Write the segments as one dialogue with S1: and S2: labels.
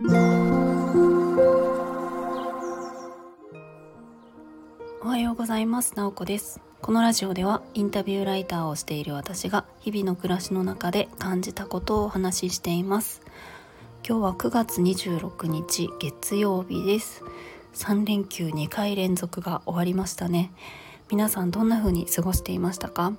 S1: おはようございます。なおこです。このラジオではインタビューライターをしている私が日々の暮らしの中で感じたことをお話ししています。今日は9月26日月曜日です。3連休2回連続が終わりましたね。皆さんどんな風に過ごしていましたか？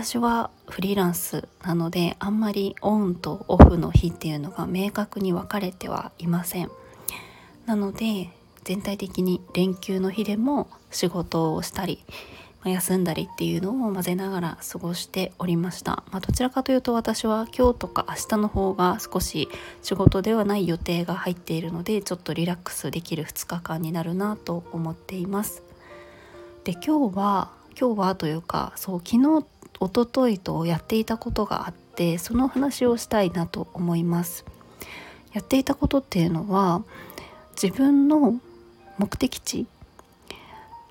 S1: 私はフリーランスなのであんまりオンとオフの日っていうのが明確に分かれてはいません。なので全体的に連休の日でも仕事をしたり、休んだりっていうのを混ぜながら過ごしておりました、まあ、どちらかというと私は今日とか明日の方が少し仕事ではない予定が入っているのでちょっとリラックスできる2日間になるなと思っていますで今日は今日はというかそう昨日一昨日とやっていたことがあってその話をしたいなと思います。やっていたことっていうのは自分の目的地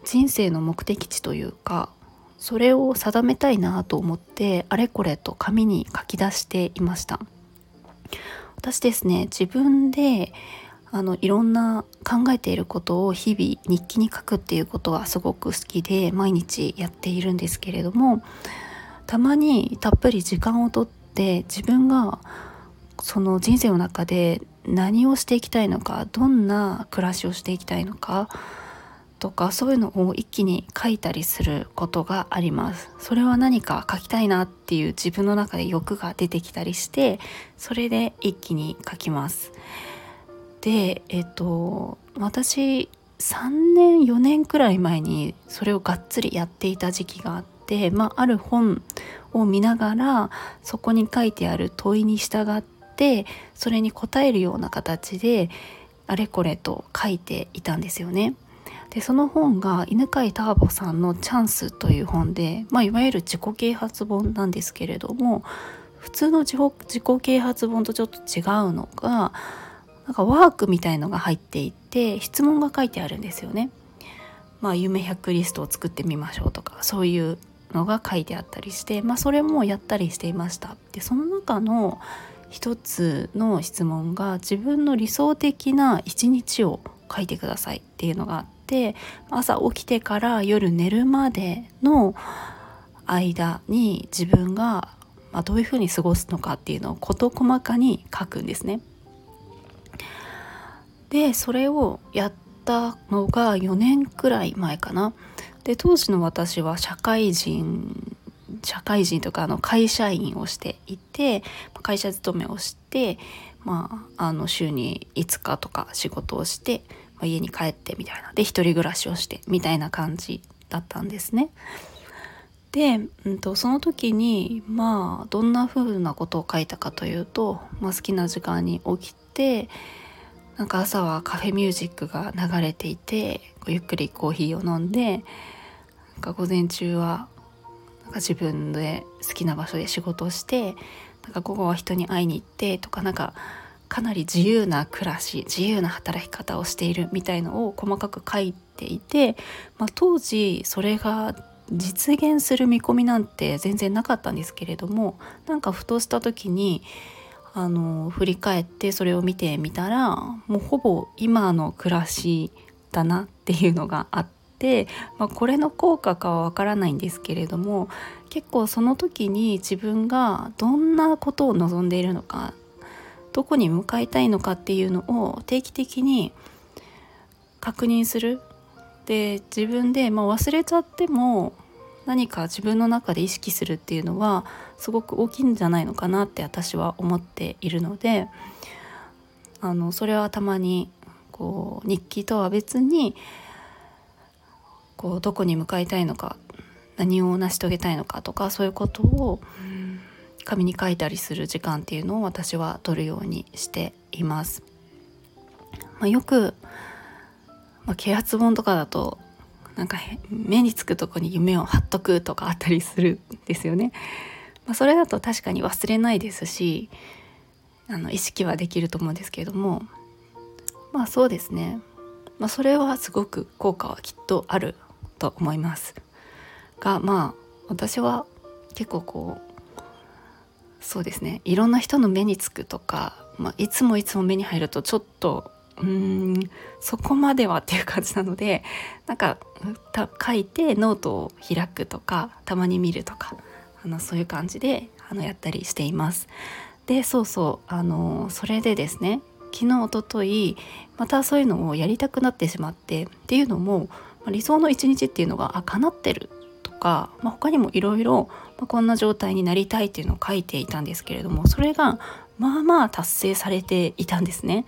S1: 人生の目的地というかそれを定めたいなと思ってあれこれと紙に書き出していました。私ですね自分であのいろんな考えていることを日々日記に書くっていうことはすごく好きで毎日やっているんですけれどもたまにたっぷり時間をとって自分がその人生の中で何をしていきたいのかどんな暮らしをしていきたいのかとかそういうのを一気に書いたりすることがあります。それは何か書きたいなっていう自分の中で欲が出てきたりしてそれで一気に書きます。でえっと私3年4年くらい前にそれをがっつりやっていた時期があって、まあ、ある本を見ながらそこに書いてある問いに従ってそれに答えるような形であれこれと書いていたんですよね。でその本が犬飼ターボさんの「チャンス」という本で、まあ、いわゆる自己啓発本なんですけれども普通の自己自己啓発本とちょっと違うのがなんかワークみたいのが入っていて質問が書いてあるんですよね。まあ、夢100リストを作ってみましょうとかそういうのが書いてあったりして、まあ、それもやったりしていました。でその中の一つの質問が自分の理想的な一日を書いてくださいっていうのがあって朝起きてから夜寝るまでの間に自分がまあどういうふうに過ごすのかっていうのを事細かに書くんですね。でそれをやったのが4年くらい前かな。で当時の私は社会人社会人とかあの会社員をしていて会社勤めをして、まあ、あの週に5日とか仕事をして、まあ、家に帰ってみたいなで一人暮らしをしてみたいな感じだったんですね。で、うん、とその時にまあどんな風なことを書いたかというと、まあ、好きな時間に起きてなんか朝はカフェミュージックが流れていてゆっくりコーヒーを飲んで午前中はなんか自分で好きな場所で仕事をしてなんか午後は人に会いに行ってとかなんかかなり自由な暮らし自由な働き方をしているみたいのを細かく書いていて、まあ、当時それが実現する見込みなんて全然なかったんですけれどもなんかふとした時にあの振り返ってそれを見てみたらもうほぼ今の暮らしだなっていうのがあって、まあ、これの効果かはわからないんですけれども結構その時に自分がどんなことを望んでいるのかどこに向かいたいのかっていうのを定期的に確認する。で自分で、まあ、忘れちゃっても何か自分の中で意識するっていうのはすごく大きいんじゃないのかなって私は思っているのであのそれはたまにこう日記とは別にこうどこに向かいたいのか何を成し遂げたいのかとかそういうことを紙に書いたりする時間っていうのを私は取るようにしています。まあ、よく、まあ、啓発本とかだとなんか目につくとこに夢を貼っとくとかあったりするんですよね。まあ、それだと確かに忘れないですしあの意識はできると思うんですけれどもまあそうですね、まあ、それはすごく効果はきっとあると思います。がまあ私は結構こうそうですねいろんな人の目につくとかまあ、いつもいつも目に入るとちょっとうーんそこまではっていう感じなのでなんか書いてノートを開くとかたまに見るとかあのそういう感じであのやったりしています。でそうそうあのそれでですね昨日おとといまたそういうのをやりたくなってしまってっていうのも理想の一日っていうのがあ叶ってるとか、まあ、他にもいろいろこんな状態になりたいっていうのを書いていたんですけれどもそれがまあまあ達成されていたんですね。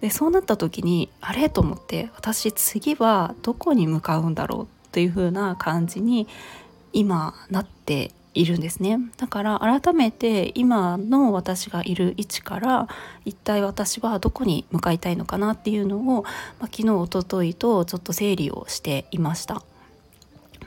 S1: でそうなった時にあれと思って私次はどこに向かうんだろうというふうな感じに今なっているんですねだから改めて今の私がいる位置から一体私はどこに向かいたいのかなっていうのを、まあ、昨日おとといとちょっと整理をしていました。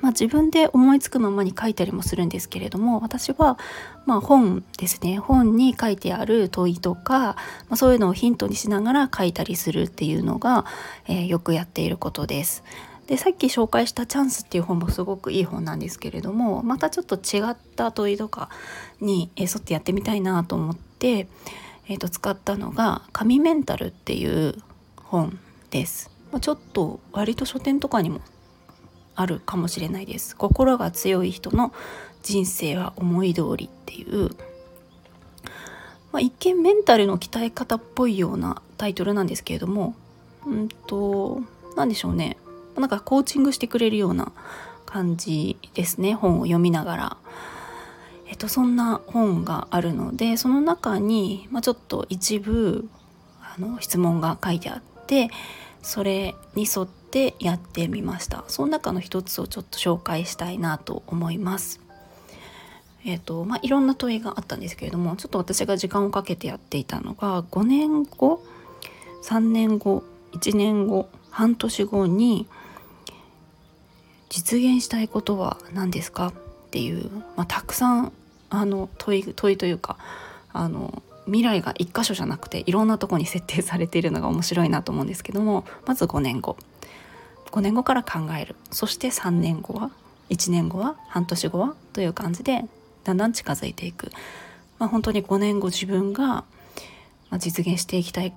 S1: まあ、自分で思いつくままに書いたりもするんですけれども私はま本ですね本に書いてある問いとか、まあ、そういうのをヒントにしながら書いたりするっていうのが、えー、よくやっていることです。でさっき紹介した「チャンス」っていう本もすごくいい本なんですけれどもまたちょっと違った問いとかに沿ってやってみたいなと思って、えー、と使ったのが「神メンタル」っていう本です。ちょっと割と書店とかにもあるかもしれないです。心が強い人の人生は思い通りっていう、まあ、一見メンタルの鍛え方っぽいようなタイトルなんですけれどもうんと何でしょうねなんかコーチングしてくれるような感じですね本を読みながら。えっと、そんな本があるのでその中に、まあ、ちょっと一部あの質問が書いてあってそれに沿ってやってみました。その中の一つをちょっと紹介したいなと思います。えっ、とまあいろんな問いがあったんですけれどもちょっと私が時間をかけてやっていたのが5年後？3年後？1年後？半年後に実現したいことは何ですかっていう、まあ、たくさんあの問い問いというかあの未来が1箇所じゃなくていろんなとこに設定されているのが面白いなと思うんですけどもまず5年後。5年後から考える。そして3年後は1年後は半年後はという感じでだんだん近づいていく、まあ、本当に5年後自分が実現していきたい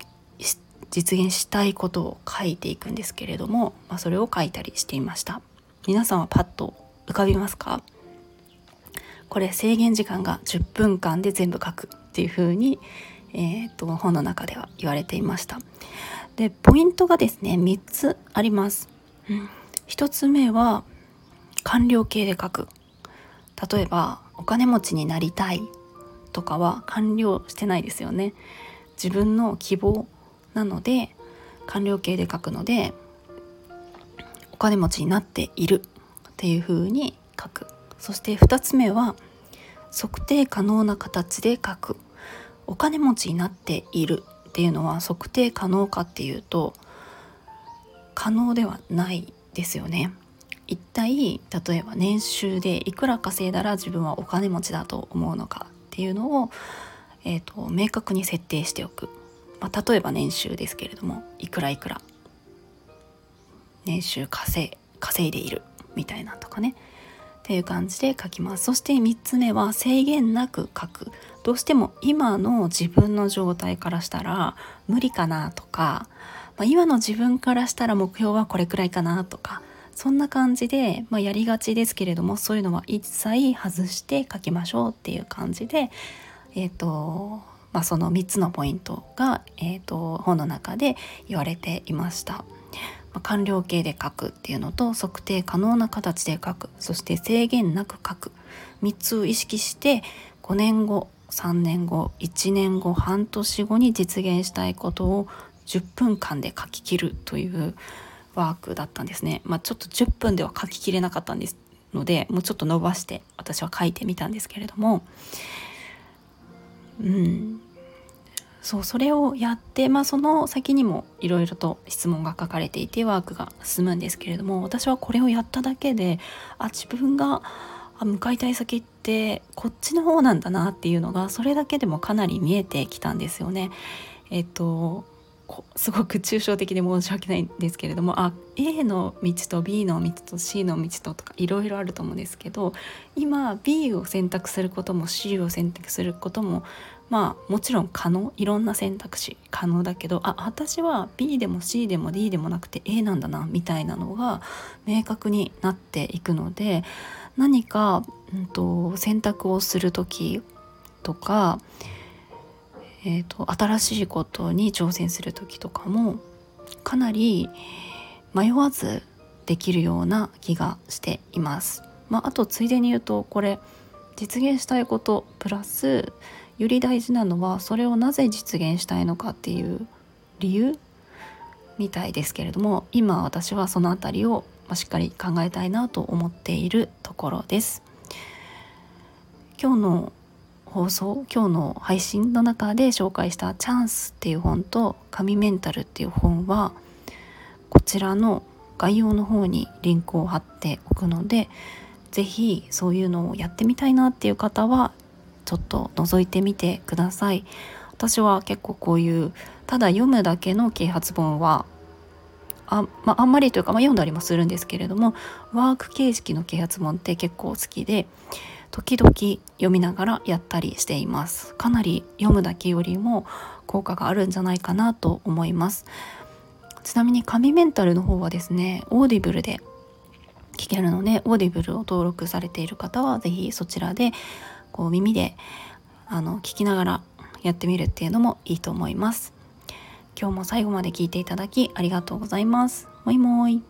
S1: 実現したいことを書いていくんですけれども、まあ、それを書いたりしていました。皆さんはパッと浮かびますか？これ制限時間が10分間で全部書くっていう風に、えーと、本の中では言われていました。でポイントがですね3つあります、うん、1つ目は完了形で書く。例えばお金持ちになりたいとかは完了してないですよね。自分の希望なので完了形で書くので金持ちになっているっていう風に書く。そして2つ目は測定可能な形で書く。お金持ちになっているっていうのは測定可能かっていうと可能ではないですよね。一体例えば年収でいくら稼いだら自分はお金持ちだと思うのかっていうのを、えーと、明確に設定しておく、まあ、例えば年収ですけれどもいくらいくら。年収稼稼いでいるみたいなとかね。っていう感じで書きます。そして3つ目は制限なく書く。どうしても今の自分の状態からしたら無理かなとか、まあ、今の自分からしたら目標はこれくらいかなとか。そんな感じで、まあ、やりがちですけれどもそういうのは一切外して書きましょうっていう感じでえっ、ー、とまあ、その3つのポイントが、えーと本の中で言われていました。ま完了形で書くっていうのと測定可能な形で書く。そして制限なく書く。3つを意識して5年後3年後1年後半年後に実現したいことを10分間で書き切るというワークだったんですね。まあ、ちょっと10分では書ききれなかったんですのでもうちょっと伸ばして私は書いてみたんですけれどもうん。そうそれをやって、まあ、その先にもいろいろと質問が書かれていてワークが進むんですけれども私はこれをやっただけであ自分が向かいたい先ってこっちの方なんだなっていうのがそれだけでもかなり見えてきたんですよね。えっとすごく抽象的で申し訳ないんですけれどもあ A の道と B の道と C の道ととかいろいろあると思うんですけど今 B を選択することも C を選択することもまあもちろん可能いろんな選択肢可能だけどあ私は B でも C でも D でもなくて A なんだなみたいなのが明確になっていくので何か、うんと、選択をする時とか、えーと、と新しいことに挑戦する時とかもかなり迷わずできるような気がしています。まあ、あとついでに言うとこれ実現したいことプラスより大事なのはそれをなぜ実現したいのかっていう理由みたいですけれども今私はその辺りをしっかり考えたいなと思っているところです。今日の放送今日の配信の中で紹介した「チャンス」っていう本と「神メンタル」っていう本はこちらの概要の方にリンクを貼っておくので是非そういうのをやってみたいなっていう方はちょっと覗いてみてください。私は結構こういうただ読むだけの啓発本はあ,、まあ、んまりというか、まあ、読んだりもするんですけれどもワーク形式の啓発本って結構好きで時々読みながらやったりしています。かなり読むだけよりも効果があるんじゃないかなと思います。ちなみに神メンタルの方はですねオーディブルで聞けるのでオーディブルを登録されている方は是非そちらでこう耳であの聞きながらやってみるっていうのもいいと思います。今日も最後まで聞いていただきありがとうございます。 Moi moi。